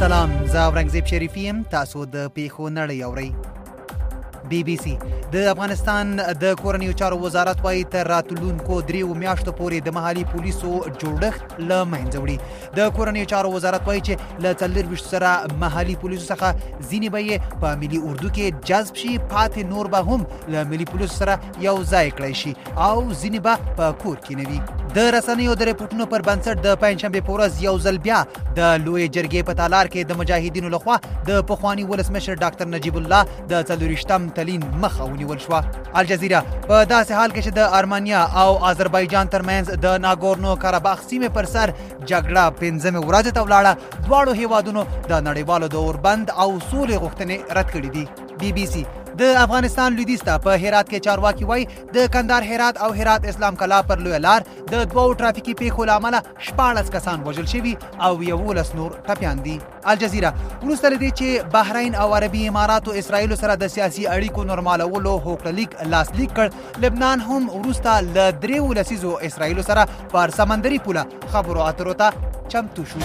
سلام زه اورنګزیب شریفی يم تاسو د پیښو نړۍ اورئ بي بي سي د افغانستان د کورنیو چارو وزارت وايي تر راتلونکو دریو میاشتو پورې د محلي پولیسو جوړښت له منځه وړي د کورنیو چارو وزارت وایي چې له څلورویشت سره محلي پولیسو څخه ځینې به یې په ملي اردو کې جذب شي پاتې نور به هم له ملي پولیسو سره یو ځای کړی شي او ځینې به په کور کې نه وي د رسنیو د رپورټونو پر بنسټ د پنځشنبه په ورځ یو ځل بیا د لوی جرګې په تالار کې د مجاهدینو لخوا د پخوانی ولسمشر ډاکټر نجیب الله د څلوریشتم تلین مخه ونیول شوه الجزیره په داسې حال کې چې د ارمنیا او آذربایجان ترمنځ د ناګورنو کاراباخ سیمې پر سر جګړه پنځمې ورځې ته ولاړه دواړو هیوادونو د نړیوالو د اوربند او سولې غوښتنې رد کړې دي بي بي سي د افغانستان لویدیځ ته په هرات کې چارواکي وایي د کندهار هرات او هرات اسلام کلا پر لوی لار د دوو ټرافیکي پیښو لامل 14 کسان وژل شوي او 11 نور ټپيان دي الجزیره وروسته لدې چې بحرین او عربي اماراتو اسرایل سره د سیاسي اړیکو نورمالولو هوکړه لیک لاسلیک کړ لبنان هم وروسته ل دریو لسیزو اسرایل سره پر سمندري پوله خبرو اترو ته چمتو شو